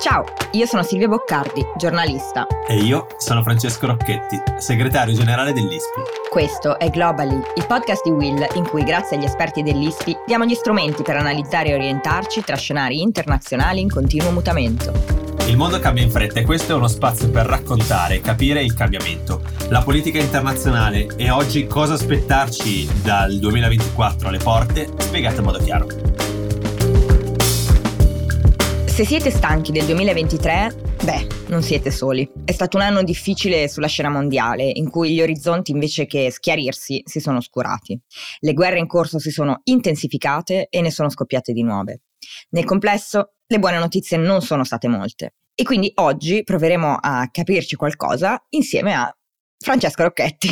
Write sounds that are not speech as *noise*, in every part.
Ciao, io sono Silvia Boccardi, giornalista. E io sono Francesco Rocchetti, segretario generale dell'ISPI. Questo è Globally, il podcast di Will in cui grazie agli esperti dell'ISPI diamo gli strumenti per analizzare e orientarci tra scenari internazionali in continuo mutamento. Il mondo cambia in fretta e questo è uno spazio per raccontare e capire il cambiamento, la politica internazionale e oggi cosa aspettarci dal 2024 alle porte, spiegato in modo chiaro. Se siete stanchi del 2023, beh, non siete soli. È stato un anno difficile sulla scena mondiale, in cui gli orizzonti invece che schiarirsi si sono oscurati. Le guerre in corso si sono intensificate e ne sono scoppiate di nuove. Nel complesso, le buone notizie non sono state molte. E quindi oggi proveremo a capirci qualcosa insieme a Francesco Rocchetti.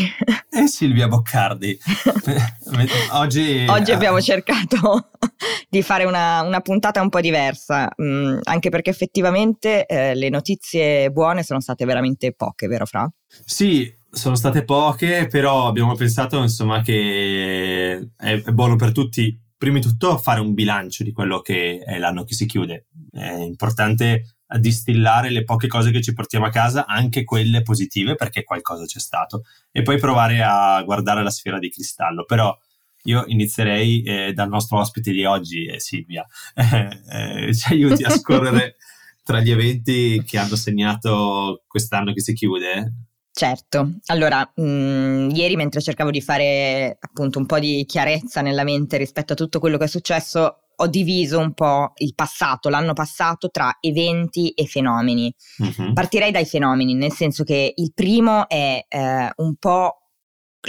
E Silvia Boccardi. *laughs* Oggi, Oggi, abbiamo cercato *laughs* di fare una, una puntata un po' diversa, mh, mm, anche perché effettivamente eh, le notizie buone sono state veramente poche, vero Fra? Sì, sono state poche, però abbiamo pensato insomma che è, è buono per tutti, prima di tutto, fare un bilancio di quello che è l'anno che si chiude. È importante a distillare le poche cose che ci portiamo a casa, anche quelle positive, perché qualcosa c'è stato, e poi provare a guardare la sfera di cristallo. Però io inizierei eh, dal nostro ospite di oggi, eh, Silvia. *laughs* Eh, ci aiuti a scorrere *laughs* tra gli eventi che hanno segnato quest'anno che si chiude? Certo, allora mh, mm, ieri mentre cercavo di fare appunto un po' di chiarezza nella mente rispetto a tutto quello che è successo, ho diviso un po' il passato, l'anno passato, tra eventi e fenomeni. Uh-huh. Partirei dai fenomeni, nel senso che il primo è eh, un po'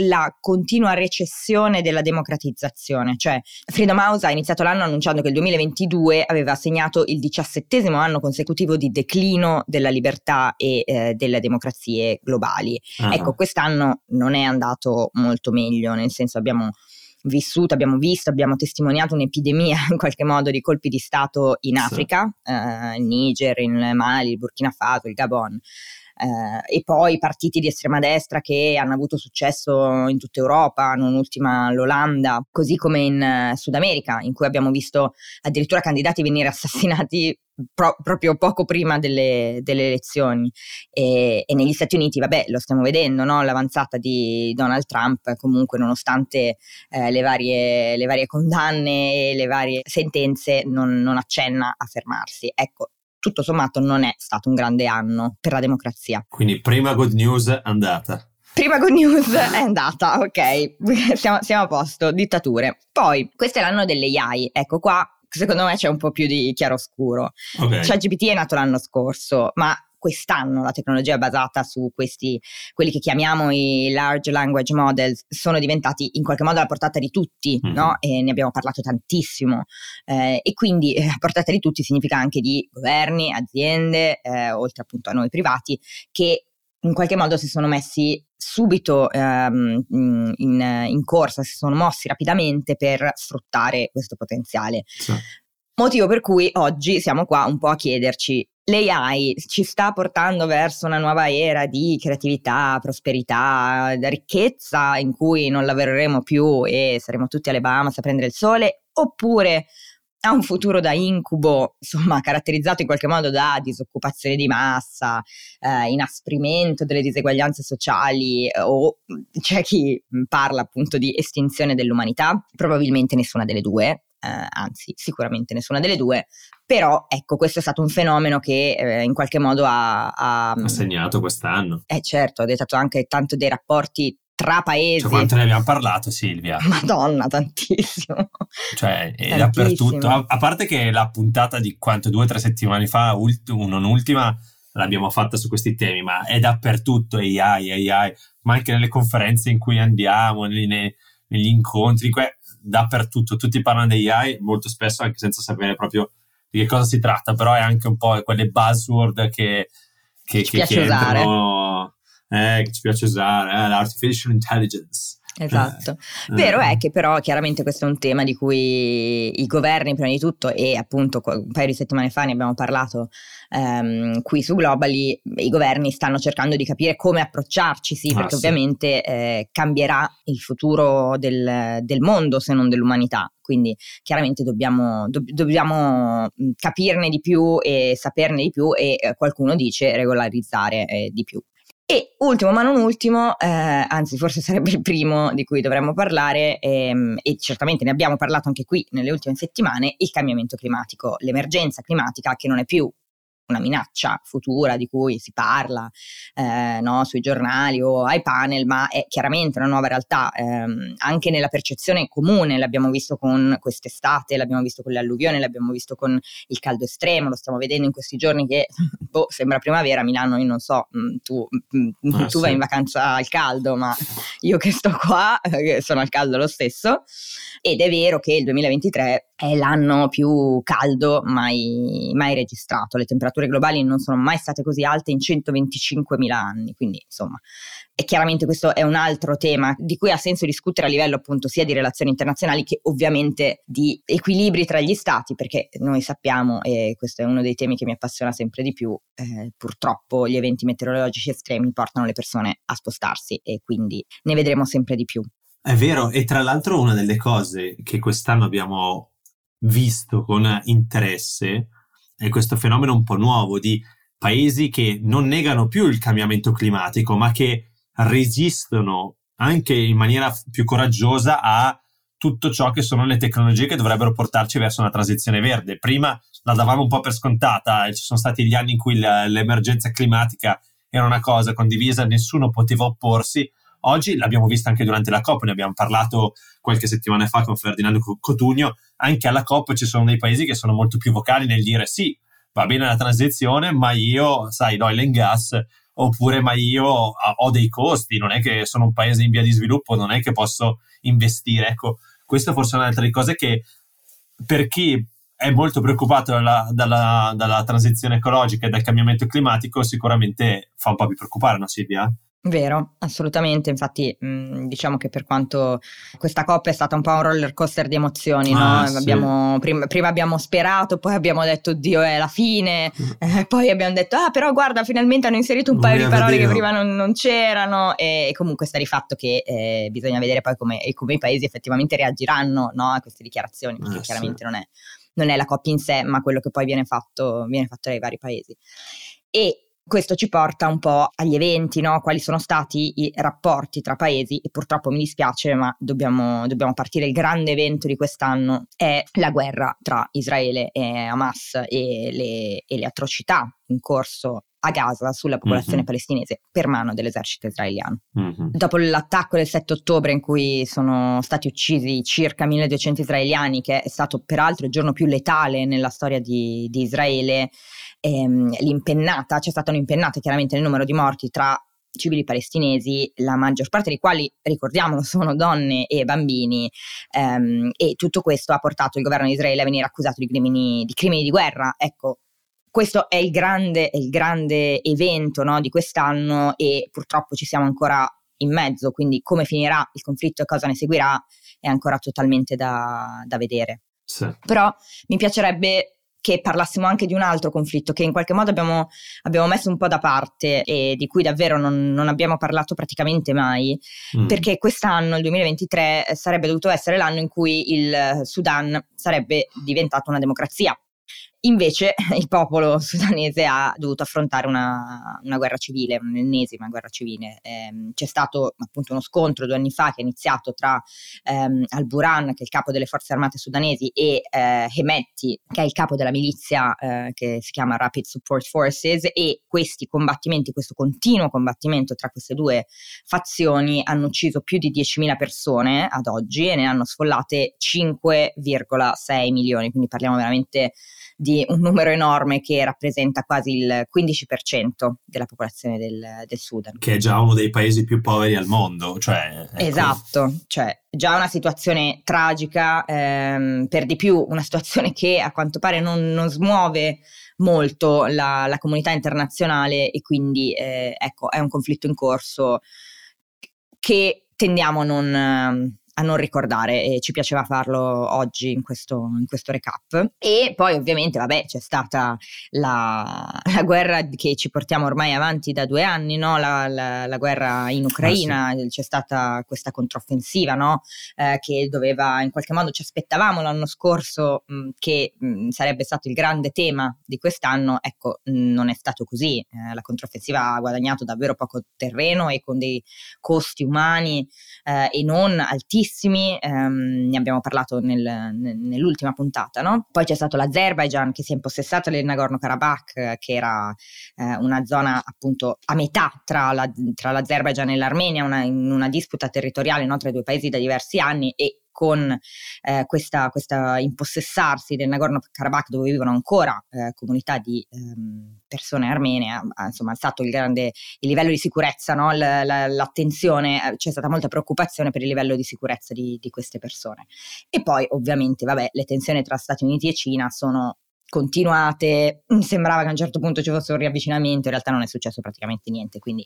la continua recessione della democratizzazione, cioè Freedom House ha iniziato l'anno annunciando che il 2022 aveva segnato il diciassettesimo anno consecutivo di declino della libertà e eh, delle democrazie globali. Uh-huh. Ecco, quest'anno non è andato molto meglio, nel senso abbiamo vissuto, abbiamo visto, abbiamo testimoniato un'epidemia *laughs* in qualche modo di colpi di Stato in Africa, sì. eh, in Niger, in Mali, il Burkina Faso, il Gabon. Eh, e poi partiti di estrema destra che hanno avuto successo in tutta Europa, non ultima l'Olanda, così come in uh, Sud America, in cui abbiamo visto addirittura candidati venire *laughs* assassinati pro- proprio poco prima delle, delle elezioni. E, e, negli Stati Uniti, vabbè, lo stiamo vedendo, no? l'avanzata di Donald Trump, comunque nonostante eh, le, varie, le, varie, condanne e le varie sentenze, non, non accenna a fermarsi. Ecco, tutto sommato non è stato un grande anno per la democrazia. Quindi prima good news è andata. Prima good news è andata, ok, *laughs* siamo, siamo a posto, dittature. Poi, questo è l'anno delle AI, ecco qua secondo me c'è un po' più di chiaroscuro. Okay. Cioè GPT è nato l'anno scorso, ma quest'anno la tecnologia basata su questi, quelli che chiamiamo i large language models, sono diventati in qualche modo alla portata di tutti, mm-hmm. no? E ne abbiamo parlato tantissimo. Eh, e quindi eh, a portata di tutti significa anche di governi, aziende, eh, oltre appunto a noi privati, che in qualche modo si sono messi subito ehm, in, in, corsa, si sono mossi rapidamente per sfruttare questo potenziale. Sì. Motivo per cui oggi siamo qua un po' a chiederci l'AI ci sta portando verso una nuova era di creatività, prosperità, ricchezza in cui non lavoreremo più e saremo tutti alle Bahamas a prendere il sole, oppure ha un futuro da incubo, insomma, caratterizzato in qualche modo da disoccupazione di massa, eh, inasprimento delle diseguaglianze sociali eh, o c'è chi parla appunto di estinzione dell'umanità, probabilmente nessuna delle due, eh, anzi sicuramente nessuna delle due, però ecco questo è stato un fenomeno che eh, in qualche modo ha, ha, ha segnato quest'anno. Eh certo, ha dettato anche tanto dei rapporti tra paesi. Cioè, quanto ne abbiamo parlato, Silvia? *laughs* Madonna, tantissimo. Cioè, è dappertutto. A, a, parte che la puntata di quanto due o tre settimane fa, ult- non ultima, l'abbiamo fatta su questi temi, ma è dappertutto AI, AI, ma anche nelle conferenze in cui andiamo, nei, negli incontri, que- dappertutto. Tutti parlano di AI, molto spesso anche senza sapere proprio di che cosa si tratta, però è anche un po' quelle buzzword che, che, che, che entrano eh, che ci piace usare, eh, l'artificial intelligence. Esatto. Eh, Vero è che però chiaramente questo è un tema di cui i governi prima di tutto e appunto un paio di settimane fa ne abbiamo parlato ehm, qui su Globally, i governi stanno cercando di capire come approcciarci, sì, perché ah, ovviamente eh, cambierà il futuro del, del, mondo se non dell'umanità. Quindi chiaramente dobbiamo, do, dobbiamo capirne di più e saperne di più e eh, qualcuno dice regolarizzare eh, di più. E ultimo ma non ultimo, eh, anzi forse sarebbe il primo di cui dovremmo parlare, ehm, e certamente ne abbiamo parlato anche qui nelle ultime settimane, il cambiamento climatico, l'emergenza climatica che non è più una minaccia futura di cui si parla eh, no, sui giornali o ai panel, ma è chiaramente una nuova realtà, ehm, anche nella percezione comune, l'abbiamo visto con quest'estate, l'abbiamo visto con le alluvioni, l'abbiamo visto con il caldo estremo, lo stiamo vedendo in questi giorni che *laughs* boh, sembra primavera a Milano, io non so, mm, tu, mm, ah, tu sì. vai in vacanza al caldo, ma io che sto qua sono al caldo lo stesso ed è vero che il 2023 è l'anno più caldo mai, mai registrato, le temperature globali non sono mai state così alte in 125.000 anni, quindi insomma e chiaramente questo è un altro tema di cui ha senso discutere a livello appunto sia di relazioni internazionali che ovviamente di equilibri tra gli stati, perché noi sappiamo, e questo è uno dei temi che mi appassiona sempre di più, eh, purtroppo gli eventi meteorologici estremi portano le persone a spostarsi e quindi ne vedremo sempre di più. È vero, e tra l'altro una delle cose che quest'anno abbiamo visto con interesse è questo fenomeno un po' nuovo di paesi che non negano più il cambiamento climatico, ma che resistono anche in maniera più coraggiosa a tutto ciò che sono le tecnologie che dovrebbero portarci verso una transizione verde. Prima la davamo un po' per scontata, ci sono stati gli anni in cui l'emergenza climatica era una cosa condivisa, nessuno poteva opporsi. Oggi l'abbiamo vista anche durante la COP, ne abbiamo parlato qualche settimana fa con Ferdinando Cotugno, anche alla COP ci sono dei paesi che sono molto più vocali nel dire sì, va bene la transizione, ma io, sai, l'oil and gas, oppure ma io ho dei costi, non è che sono un paese in via di sviluppo, non è che posso investire. Ecco, questa forse è un'altra cosa che per chi è molto preoccupato dalla, dalla, dalla transizione ecologica e dal cambiamento climatico, sicuramente fa un po' più preoccupare, no Silvia? Vero, assolutamente. Infatti, mh, mhmm, diciamo che per quanto questa coppa è stata un po' un roller coaster di emozioni, ah, no? sì. abbiamo, prima, prima, abbiamo sperato, poi abbiamo detto, Dio, è la fine, mm. eh, poi abbiamo detto, ah, però guarda, finalmente hanno inserito un paio di parole che prima non, non c'erano. E, e, comunque sta di fatto che eh, bisogna vedere poi come, come, i paesi effettivamente reagiranno no, a queste dichiarazioni, perché ah, chiaramente sì. non, è, non, è, la coppia in sé, ma quello che poi viene fatto, viene fatto dai vari paesi. E questo ci porta un po' agli eventi, no? quali sono stati i rapporti tra paesi e purtroppo mi dispiace ma dobbiamo, dobbiamo, partire, il grande evento di quest'anno è la guerra tra Israele e Hamas e le, e le atrocità in corso a Gaza sulla popolazione mm-hmm. palestinese per mano dell'esercito israeliano. Mm-hmm. Dopo l'attacco del 7 ottobre in cui sono stati uccisi circa 1200 israeliani, che è stato peraltro il giorno più letale nella storia di, di Israele, ehm, l'impennata, c'è stata un'impennata chiaramente nel numero di morti tra civili palestinesi, la maggior parte dei quali, ricordiamolo, *laughs* sono donne e bambini, ehm, e tutto questo ha portato il governo di Israele a venire accusato di crimini di, crimini di guerra. Ecco, questo è il grande, il grande evento no, di quest'anno e purtroppo ci siamo ancora in mezzo, quindi come finirà il conflitto e cosa ne seguirà è ancora totalmente da, da vedere. Sì. Però mi piacerebbe che parlassimo anche di un altro conflitto che in qualche modo abbiamo, abbiamo messo un po' da parte e di cui davvero non, non abbiamo parlato praticamente mai, mm. perché quest'anno, il 2023, sarebbe dovuto essere l'anno in cui il Sudan sarebbe diventato una democrazia. Invece *laughs* il popolo sudanese ha dovuto affrontare una, una guerra civile, un'ennesima guerra civile. Eh, c'è stato appunto uno scontro due anni fa che è iniziato tra ehm, Al-Buran, che è il capo delle forze armate sudanesi, e eh, Hemeti, che è il capo della milizia eh, che si chiama Rapid Support Forces, e questi combattimenti, questo continuo combattimento tra queste due fazioni hanno ucciso più di 10.000 persone ad oggi e ne hanno sfollate 5,6 milioni, quindi parliamo veramente di un numero enorme che rappresenta quasi il 15% della popolazione del, del Sudan. Che è già uno dei paesi più poveri al mondo. Cioè, ecco. Esatto, cioè già una situazione tragica, ehm, per di più una situazione che a quanto pare non, non smuove molto la, la, comunità internazionale e quindi eh, ecco è un conflitto in corso che tendiamo a non a non ricordare e ci piaceva farlo oggi in questo, in questo recap. E poi ovviamente, vabbè, c'è stata la, *laughs* la, guerra che ci portiamo ormai avanti da due anni, no? la, la, la, guerra in Ucraina, ah, sì. c'è stata questa controffensiva no? eh, che doveva, in qualche modo ci aspettavamo l'anno scorso mh, che mh, sarebbe stato il grande tema di quest'anno, ecco, mh, non è stato così. Eh, la controffensiva ha guadagnato davvero poco terreno e con dei costi umani eh, e non altissimi bellissimi, ehm, ne abbiamo parlato nel, nell'ultima puntata, no? Poi c'è stato l'Azerbaijan che si è impossessato del Nagorno-Karabakh, che era eh, una zona appunto a metà tra, la, tra l'Azerbaijan e l'Armenia, una, in una disputa territoriale no, tra i due paesi da diversi anni e con eh, questa, questa, impossessarsi del Nagorno-Karabakh dove vivono ancora eh, comunità di ehm, persone armene, ha, ha, insomma alzato il, grande, il livello di sicurezza, no? l, la, l'attenzione, eh, c'è stata molta preoccupazione per il livello di sicurezza di, di queste persone. E poi ovviamente vabbè, le tensioni tra Stati Uniti e Cina sono continuate, sembrava che a un certo punto ci fosse un riavvicinamento, in realtà non è successo praticamente niente, quindi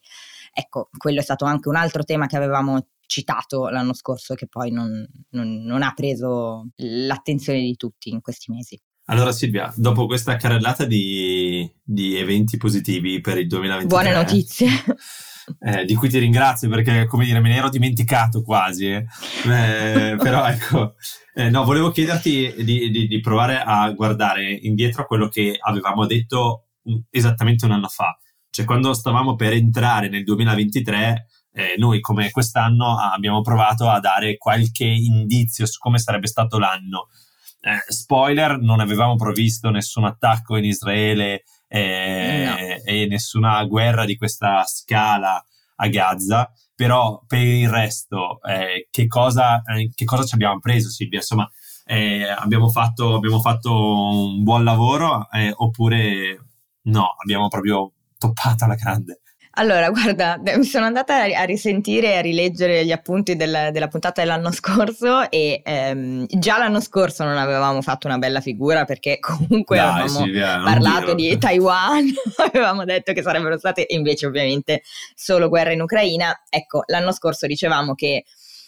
ecco, quello è stato anche un altro tema che avevamo citato l'anno scorso che poi non, non, non ha preso l'attenzione di tutti in questi mesi. Allora Silvia, dopo questa carrellata di, di, eventi positivi per il 2023... Buone notizie. *laughs* Eh, di cui ti ringrazio perché, come dire, me ne ero dimenticato quasi. Eh. Eh, però *laughs* ecco, eh, no, volevo chiederti di, di, di, provare a guardare indietro a quello che avevamo detto esattamente un anno fa. Cioè, quando stavamo per entrare nel 2023, eh, noi come quest'anno abbiamo provato a dare qualche indizio su come sarebbe stato l'anno. Eh, spoiler, non avevamo provvisto nessun attacco in Israele eh, no. e nessuna guerra di questa scala a Gaza, però per il resto eh, che, cosa, eh, che cosa ci abbiamo preso Silvia? Insomma, eh, abbiamo fatto, abbiamo, fatto, un buon lavoro oppure no, abbiamo proprio toppato alla grande? Allora, *laughs* guarda, mi sono andata a risentire e a rileggere gli appunti del, della puntata dell'anno scorso e ehm, già l'anno scorso non avevamo fatto una bella figura perché comunque Dai, avevamo Silvia, parlato di Taiwan, *laughs* avevamo detto che sarebbero state invece ovviamente solo guerre in Ucraina. Ecco, l'anno scorso dicevamo che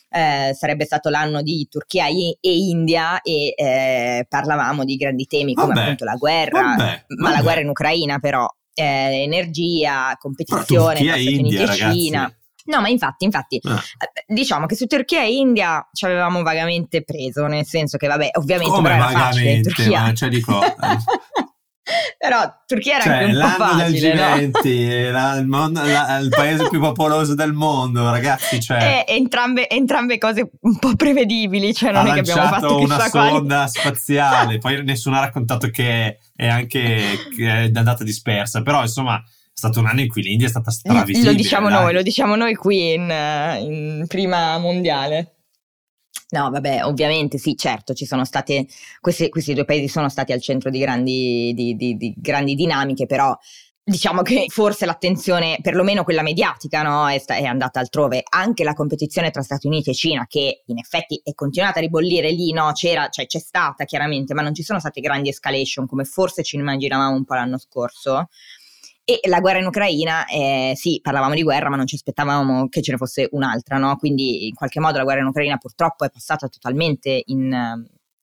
eh, sarebbe stato l'anno di Turchia e India e eh, parlavamo di grandi temi come vabbè, appunto la guerra, vabbè, ma vabbè. la guerra in Ucraina però eh, energia, competizione tra Stati Uniti e Cina. No, ma infatti, infatti, ah. Eh, diciamo che su Turchia e India ci avevamo vagamente preso, nel senso che, vabbè, ovviamente Come era facile, Turchia. Ma, cioè, dico, *laughs* *laughs* Però Turchia era cioè, anche un l'anno po' facile, del G20, no? la, il, mondo, la, il, paese più popoloso del mondo, ragazzi. Cioè, e, entrambe, entrambe, cose un po' prevedibili, cioè non è che abbiamo fatto una sonda quali. spaziale, poi nessuno ha raccontato che è anche che è andata dispersa, però insomma è stato un anno in cui l'India è stata stravisibile. Lo diciamo dai. noi, lo diciamo noi qui in, in prima mondiale. No, vabbè, ovviamente sì, certo, ci sono state, questi, questi due paesi sono stati al centro di grandi, di, di, di grandi dinamiche, però diciamo che forse l'attenzione, perlomeno quella mediatica, no, è, sta- è, andata altrove. Anche la competizione tra Stati Uniti e Cina, che in effetti è continuata a ribollire lì, no, c'era, cioè c'è stata chiaramente, ma non ci sono state grandi escalation come forse ci immaginavamo un po' l'anno scorso. E la guerra in Ucraina, eh, sì, parlavamo di guerra, ma non ci aspettavamo che ce ne fosse un'altra, no? Quindi in qualche modo la guerra in Ucraina purtroppo è passata totalmente in,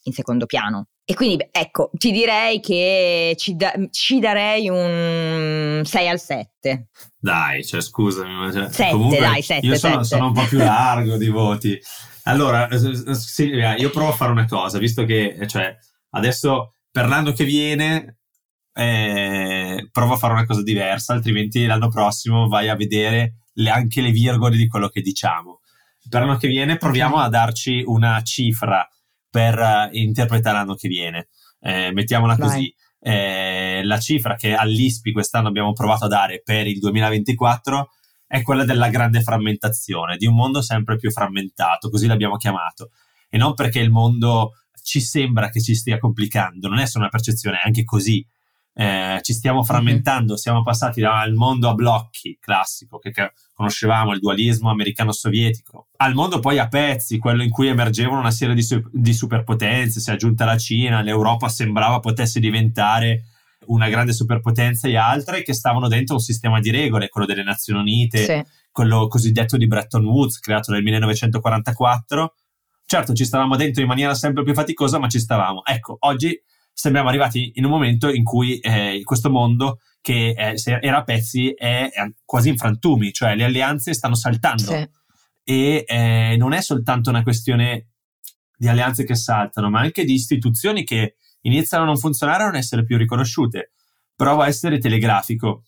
in secondo piano. E quindi ecco, ti direi che ci, da, ci, darei un 6 al 7. Dai, cioè scusami. Cioè, 7, comunque, dai, 7. Io sono, sono, un po' più largo di voti. Allora, Silvia, io provo a fare una cosa, visto che cioè, adesso per l'anno che viene eh, provo a fare una cosa diversa, altrimenti l'anno prossimo vai a vedere le, anche le virgole di quello che diciamo. Per l'anno che viene proviamo a darci una cifra per uh, interpretare l'anno che viene. Eh, mettiamola vai. così. Eh, la cifra che all'ISPI quest'anno abbiamo provato a dare per il 2024 è quella della grande frammentazione, di un mondo sempre più frammentato, così l'abbiamo chiamato. E non perché il mondo ci sembra che ci stia complicando, non è solo una percezione, è anche così eh, ci stiamo mhm. frammentando, siamo passati dal mondo a blocchi classico che conoscevamo, il dualismo americano-sovietico, al mondo poi a pezzi, quello in cui emergevano una serie di, su- di superpotenze, si è aggiunta la Cina, l'Europa sembrava potesse diventare una grande superpotenza e altre che stavano dentro un sistema di regole, quello delle Nazioni Unite, sì. quello cosiddetto di Bretton Woods, creato nel 1944. Certo, ci stavamo dentro in maniera sempre più faticosa, ma ci stavamo. Ecco, oggi sembriamo arrivati in un momento in cui eh, questo mondo che è, era a pezzi è, è, quasi in frantumi, cioè le alleanze stanno saltando. Sì. E eh, non è soltanto una questione di alleanze che saltano, ma anche di istituzioni che iniziano a non funzionare e a non essere più riconosciute. Provo a essere telegrafico.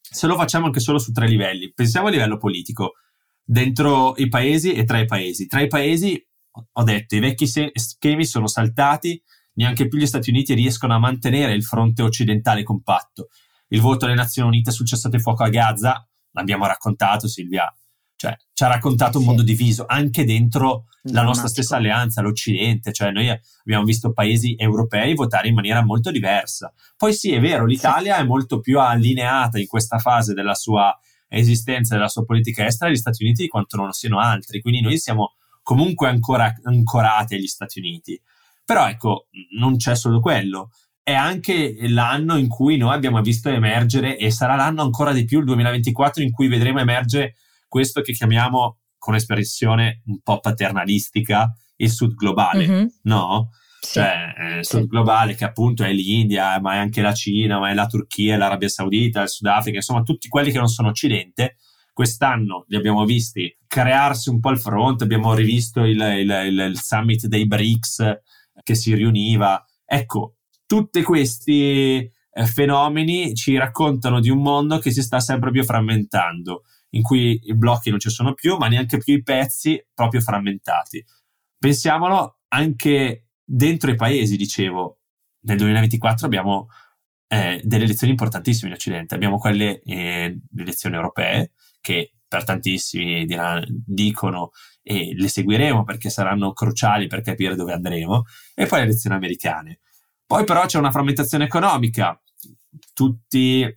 Se lo facciamo anche solo su tre livelli, pensiamo a livello politico, dentro i paesi e tra i paesi. Tra i paesi, ho detto, i vecchi schemi sono saltati, neanche più gli Stati Uniti riescono a mantenere il fronte occidentale compatto. Il voto alle Nazioni Unite sul cessate fuoco a Gaza, l'abbiamo raccontato Silvia, cioè ci ha raccontato un mondo diviso anche dentro la nostra stessa alleanza, l'Occidente, cioè noi abbiamo visto paesi europei votare in maniera molto diversa. Poi sì, è vero, l'Italia è molto più allineata in questa fase della sua esistenza, della sua politica estera agli Stati Uniti di quanto non lo siano altri, quindi noi siamo comunque ancora ancorati agli Stati Uniti. Però ecco, non c'è solo quello. È anche l'anno in cui noi abbiamo visto emergere, e sarà l'anno ancora di più, il 2024, in cui vedremo emergere questo che chiamiamo, con espressione un po' paternalistica, il sud globale, mm-hmm. no? Sì. Cioè, eh, il sud sì. globale che appunto è l'India, ma è anche la Cina, ma è la Turchia, l'Arabia Saudita, il Sudafrica, insomma tutti quelli che non sono Occidente, quest'anno li abbiamo visti crearsi un po' il fronte, abbiamo rivisto il, il, il, il summit dei BRICS, che si riuniva. Ecco, tutti questi eh, fenomeni ci raccontano di un mondo che si sta sempre più frammentando, in cui i blocchi non ci sono più, ma neanche più i pezzi proprio frammentati. Pensiamolo anche dentro i paesi, dicevo, nel 2024 abbiamo eh, delle elezioni importantissime in Occidente, abbiamo quelle eh, le elezioni europee che per tantissimi diranno, dicono e le seguiremo perché saranno cruciali per capire dove andremo, e poi le elezioni americane. Poi però c'è una frammentazione economica. Tutti,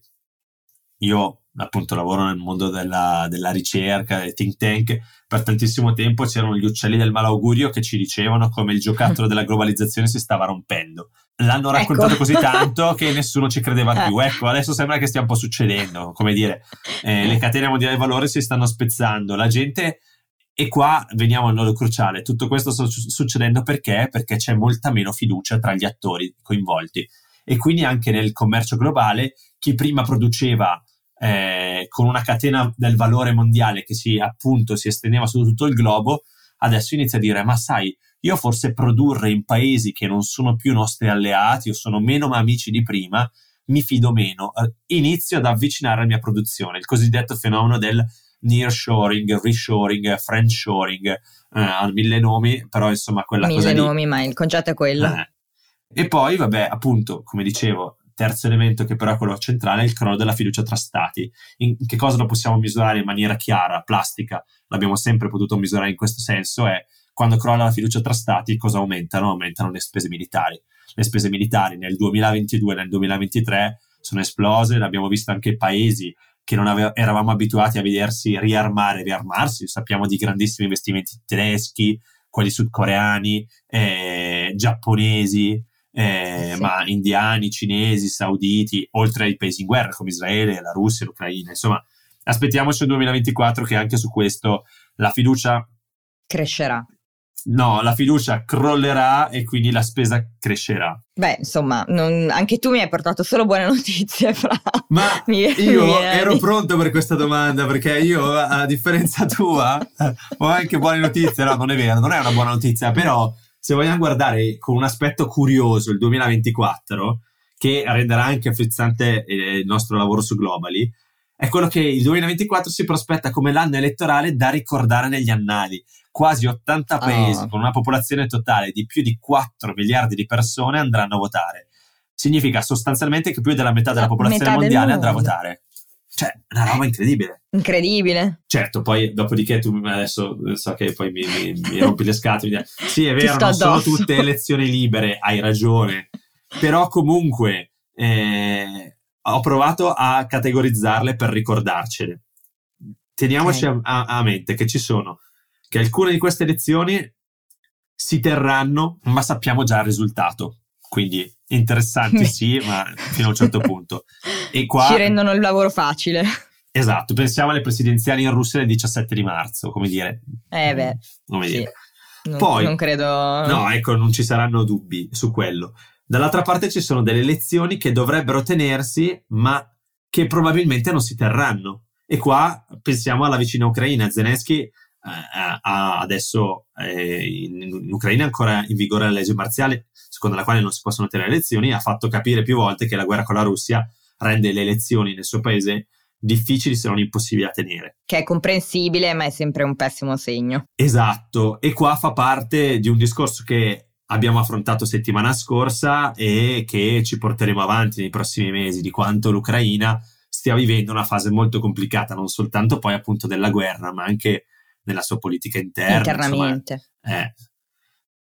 io appunto lavoro nel mondo della, della ricerca, del think tank, per tantissimo tempo c'erano gli uccelli del malaugurio che ci dicevano come il giocattolo *laughs* della globalizzazione si stava rompendo. L'hanno raccontato ecco. così tanto *laughs* che nessuno ci credeva più. Ecco, adesso sembra che stia un po' succedendo, come dire, eh, le catene mondiali di valore si stanno spezzando, la gente e qua veniamo al nodo cruciale. Tutto questo sta succedendo perché? Perché c'è molta meno fiducia tra gli attori coinvolti. E quindi anche nel commercio globale, chi prima produceva eh, con una catena del valore mondiale che si appunto si estendeva su tutto il globo, adesso inizia a dire: Ma sai, io forse produrre in paesi che non sono più nostri alleati o sono meno amici di prima, mi fido meno. Eh, inizio ad avvicinare la mia produzione, il cosiddetto fenomeno del nearshoring, reshoring, friendshoring, eh, ha mille nomi, però insomma quella mille cosa Mille nomi, ma il concetto è quello. Eh. E poi, vabbè, appunto, come dicevo, terzo elemento che però è quello centrale è il crollo della fiducia tra stati. In che cosa lo possiamo misurare in maniera chiara, plastica? L'abbiamo sempre potuto misurare in questo senso, è quando crolla la fiducia tra stati cosa aumentano? Aumentano le spese militari. Le spese militari nel 2022 e nel 2023 sono esplose, l'abbiamo visto anche i paesi che non ave- eravamo abituati a vedersi riarmare e riarmarsi. Sappiamo di grandissimi investimenti tedeschi, quelli sudcoreani, eh, giapponesi, eh, sì. ma indiani, cinesi, sauditi, oltre ai paesi in guerra come Israele, la Russia, l'Ucraina. Insomma, aspettiamoci il 2024 che anche su questo la fiducia crescerà. No, la fiducia crollerà e quindi la spesa crescerà. Beh, insomma, non, anche tu mi hai portato solo buone notizie, Fra. Ma *laughs* mi, io mi ero pronto per questa domanda perché io, a differenza tua, *laughs* ho anche buone notizie. No, non è vero, non è una buona notizia, però se vogliamo guardare con un aspetto curioso il 2024, che renderà anche frizzante eh, il nostro lavoro su Globally, è quello che il 2024 si prospetta come l'anno elettorale da ricordare negli annali. Quasi 80 paesi oh. con una popolazione totale di più di 4 miliardi di persone andranno a votare. Significa sostanzialmente che più della metà della popolazione metà mondiale andrà a votare. Cioè, una roba incredibile. Incredibile. Certo, poi dopodiché tu adesso so che poi mi, mi, mi *laughs* rompi le scatole. Sì, è vero, non sono tutte elezioni libere, hai ragione. Però comunque eh, ho provato a categorizzarle per ricordarcele. Teniamoci okay. a, a, mente che ci sono, che alcune di queste elezioni si terranno, ma sappiamo già il risultato. Quindi interessanti *laughs* sì, ma fino a un certo punto. E qua, Ci rendono il lavoro facile. Esatto, pensiamo alle presidenziali in Russia del 17 di marzo, come dire. Eh beh, come dire. Non, Poi, non credo... No, ecco, non ci saranno dubbi su quello. Dall'altra parte ci sono delle elezioni che dovrebbero tenersi, ma che probabilmente non si terranno. E qua pensiamo alla vicina Ucraina. Zelensky ha adesso eh, in, in, Ucraina è ancora in vigore la legge marziale, secondo la quale non si possono tenere elezioni. Ha fatto capire più volte che la guerra con la Russia rende le elezioni nel suo paese difficili se non impossibili da tenere. Che è comprensibile, ma è sempre un pessimo segno. Esatto, e qua fa parte di un discorso che abbiamo affrontato settimana scorsa e che ci porteremo avanti nei prossimi mesi, di quanto l'Ucraina stia vivendo una fase molto complicata, non soltanto poi appunto della guerra, ma anche nella sua politica interna. Internamente. Insomma, eh.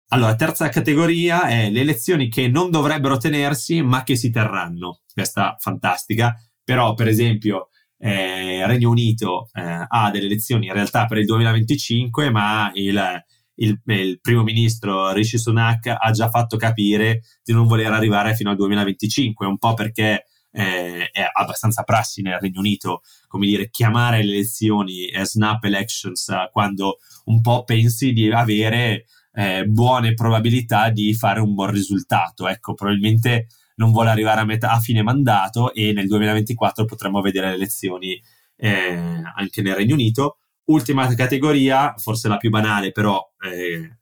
Allora, terza categoria è le elezioni che non dovrebbero tenersi, ma che si terranno. Questa fantastica. Però, per esempio, eh, Regno Unito eh, ha delle elezioni in realtà per il 2025, ma il, il, il, primo ministro Rishi Sunak ha già fatto capire di non voler arrivare fino al 2025, un po' perché eh, è abbastanza prassi nel Regno Unito, come dire, chiamare le elezioni eh, snap elections quando un po' pensi di avere eh, buone probabilità di fare un buon risultato. Ecco, probabilmente non vuole arrivare a, metà, a fine mandato e nel 2024 potremmo vedere le elezioni eh, anche nel Regno Unito. Ultima categoria, forse la più banale, però eh,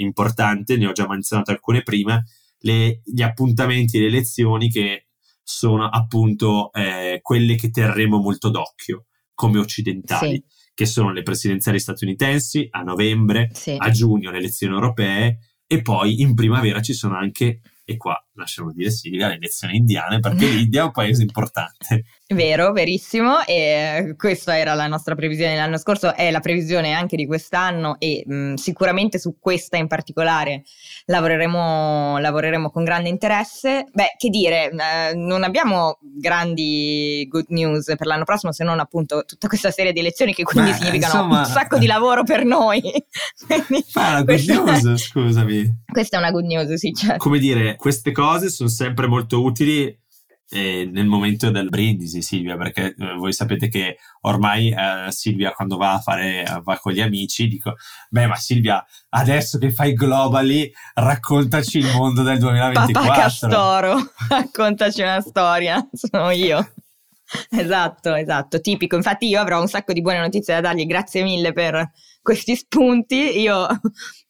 importante, ne ho già menzionato alcune prima, le, gli appuntamenti le elezioni che sono appunto eh, quelle che terremo molto d'occhio come occidentali, sì. che sono le presidenziali statunitensi a novembre, sì. a giugno le elezioni europee e poi in primavera ci sono anche e qua lasciamo dire Silvia le elezioni indiane perché *laughs* l'India è un paese importante. Vero, verissimo e questa era la nostra previsione l'anno scorso, è la previsione anche di quest'anno e mh, sicuramente su questa in particolare lavoreremo, lavoreremo, con grande interesse. Beh, che dire, eh, non abbiamo grandi good news per l'anno prossimo se non appunto tutta questa serie di elezioni che quindi Beh, significano insomma... un sacco di lavoro per noi. *laughs* Ma la good news, scusami. *laughs* Questa è una good news, sì, certo. Come dire, queste cose sono sempre molto utili eh, nel momento del brindisi, Silvia, perché eh, voi sapete che ormai eh, Silvia quando va a fare va con gli amici dico, beh ma Silvia adesso che fai globally raccontaci il mondo del 2024. Papà Castoro, *laughs* raccontaci una storia, sono io. Esatto, esatto, tipico. Infatti io avrò un sacco di buone notizie da dargli, grazie mille per questi spunti. Io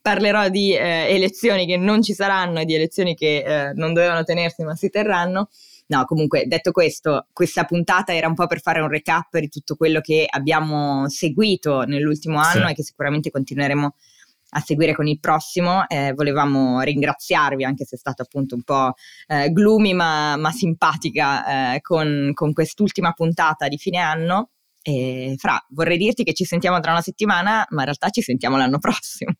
parlerò di eh, elezioni che non ci saranno e di elezioni che eh, non dovevano tenersi ma si terranno. No, comunque detto questo, questa puntata era un po' per fare un recap di tutto quello che abbiamo seguito nell'ultimo anno sì. e che sicuramente continueremo a seguire con il prossimo. Eh, volevamo ringraziarvi, anche se è stata appunto un po' eh, gloomy ma, ma simpatica eh, con, con quest'ultima puntata di fine anno. E Fra, vorrei dirti che ci sentiamo tra una settimana, ma in realtà ci sentiamo l'anno prossimo.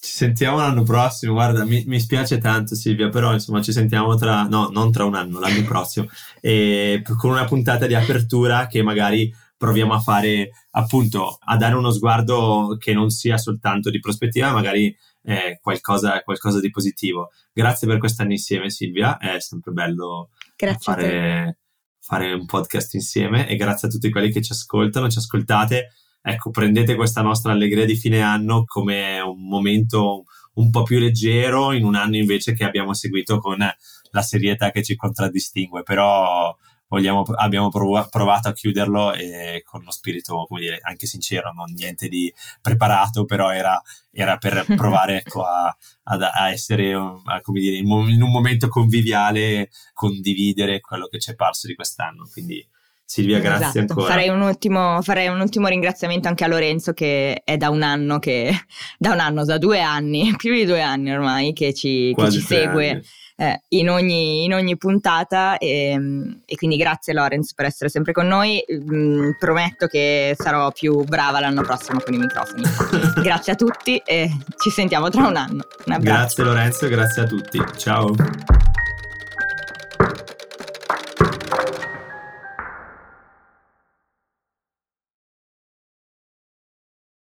Ci sentiamo l'anno prossimo, guarda, mi, mi, spiace tanto Silvia, però insomma ci sentiamo tra, no, non tra un anno, l'anno *laughs* prossimo, e con una puntata di apertura che magari proviamo a fare appunto, a dare uno sguardo che non sia soltanto di prospettiva, magari eh, qualcosa, qualcosa, di positivo. Grazie per quest'anno insieme Silvia, è sempre bello fare, fare un podcast insieme e grazie a tutti quelli che ci ascoltano, ci ascoltate ecco, prendete questa nostra allegria di fine anno come un momento un po' più leggero in un anno invece che abbiamo seguito con la serietà che ci contraddistingue, però vogliamo, abbiamo provato a chiuderlo e con uno spirito, come dire, anche sincero, non niente di preparato, però era, era per *laughs* provare ecco, a, a, essere, a, come dire, in un momento conviviale, condividere quello che ci è parso di quest'anno. Quindi Silvia, grazie esatto. ancora. Farei un, ultimo, farei un, ultimo, ringraziamento anche a Lorenzo che è da un anno, che, *laughs* da un anno, da due anni, *laughs* più di due anni ormai, che ci, che ci segue eh, in, ogni, in, ogni, puntata e, e, quindi grazie Lorenzo per essere sempre con noi. Mm, prometto che sarò più brava l'anno prossimo con i microfoni. *laughs* grazie a tutti e ci sentiamo tra un anno. Un grazie Lorenzo grazie a tutti. Ciao.